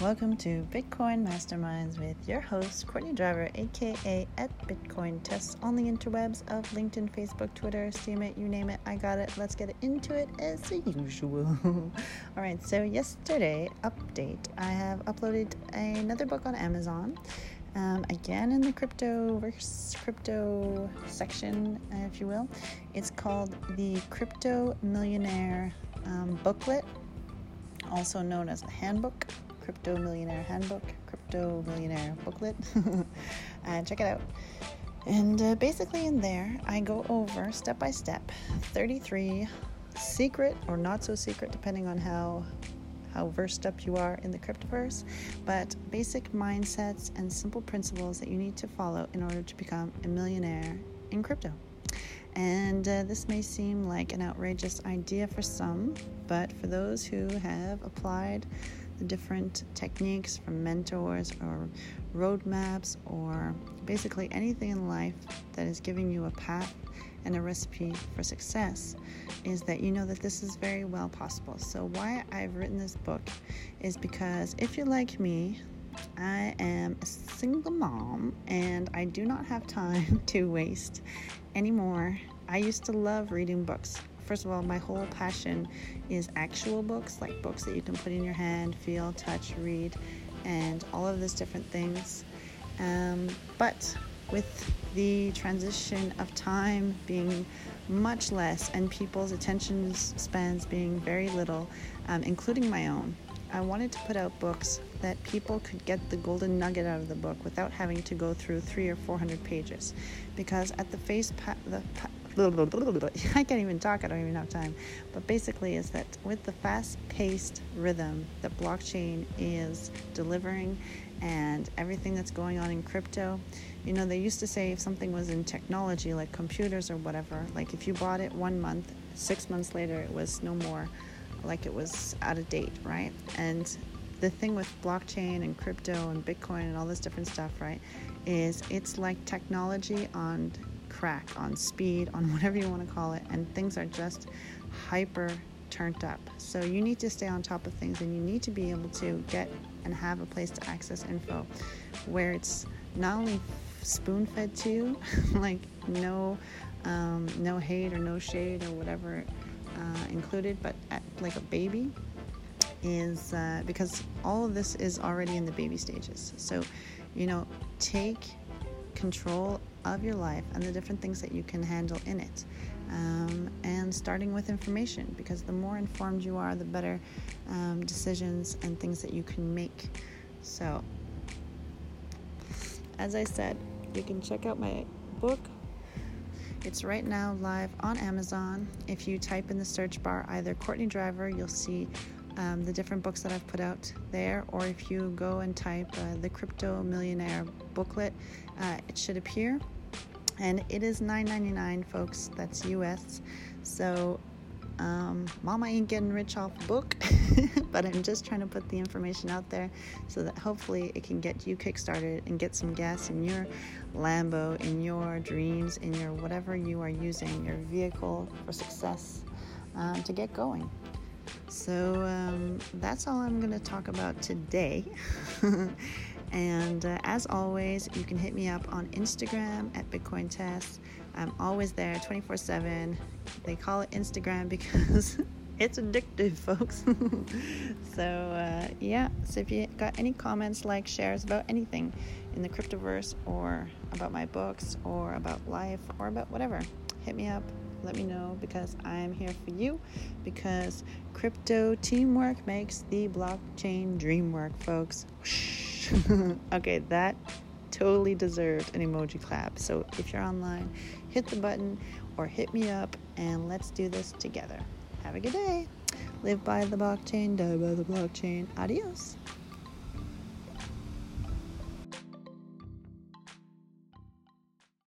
Welcome to Bitcoin Masterminds with your host, Courtney Driver, aka at Bitcoin Tests on the interwebs of LinkedIn, Facebook, Twitter, Steemit, you name it, I got it. Let's get into it as usual. All right, so yesterday, update, I have uploaded another book on Amazon. Um, again, in the crypto crypto section, if you will, it's called the Crypto Millionaire um, Booklet, also known as a handbook Crypto Millionaire Handbook, Crypto Millionaire Booklet. uh, check it out. And uh, basically, in there, I go over step by step 33 secret or not so secret, depending on how how versed up you are in the cryptoverse, but basic mindsets and simple principles that you need to follow in order to become a millionaire in crypto. And uh, this may seem like an outrageous idea for some, but for those who have applied different techniques from mentors or roadmaps or basically anything in life that is giving you a path and a recipe for success is that you know that this is very well possible. So, why I've written this book is because if you're like me, I am a single mom and I do not have time to waste anymore. I used to love reading books first of all, my whole passion is actual books, like books that you can put in your hand, feel, touch, read, and all of those different things. Um, but with the transition of time being much less and people's attention spans being very little, um, including my own, I wanted to put out books that people could get the golden nugget out of the book without having to go through three or four hundred pages. Because at the face, pa- the pa- I can't even talk, I don't even have time. But basically, is that with the fast paced rhythm that blockchain is delivering and everything that's going on in crypto, you know, they used to say if something was in technology like computers or whatever, like if you bought it one month, six months later, it was no more like it was out of date, right? And the thing with blockchain and crypto and Bitcoin and all this different stuff, right, is it's like technology on crack, on speed, on whatever you want to call it, and things are just hyper turned up. So you need to stay on top of things and you need to be able to get and have a place to access info where it's not only spoon fed to you, like no um, no hate or no shade or whatever uh, included, but at, like a baby is uh, because all of this is already in the baby stages. So, you know, take control of your life and the different things that you can handle in it. Um, and starting with information because the more informed you are, the better um, decisions and things that you can make. So, as I said, you can check out my book. It's right now live on Amazon. If you type in the search bar either Courtney Driver, you'll see um, the different books that I've put out there, or if you go and type uh, the Crypto Millionaire booklet, uh, it should appear. And it is $9.99, folks. That's US. So, um, Mama ain't getting rich off book, but I'm just trying to put the information out there so that hopefully it can get you kickstarted and get some gas in your Lambo, in your dreams, in your whatever you are using, your vehicle for success um, to get going. So um, that's all I'm going to talk about today. and uh, as always, you can hit me up on Instagram at Bitcoin Test. I'm always there 24 7. They call it Instagram because it's addictive, folks. so, uh, yeah, so if you got any comments, like, shares about anything in the cryptoverse or about my books or about life or about whatever, hit me up let me know because I am here for you because crypto teamwork makes the blockchain dream work, folks. okay, that totally deserved an emoji clap. So if you're online, hit the button or hit me up and let's do this together. Have a good day. Live by the blockchain, die by the blockchain. Adios.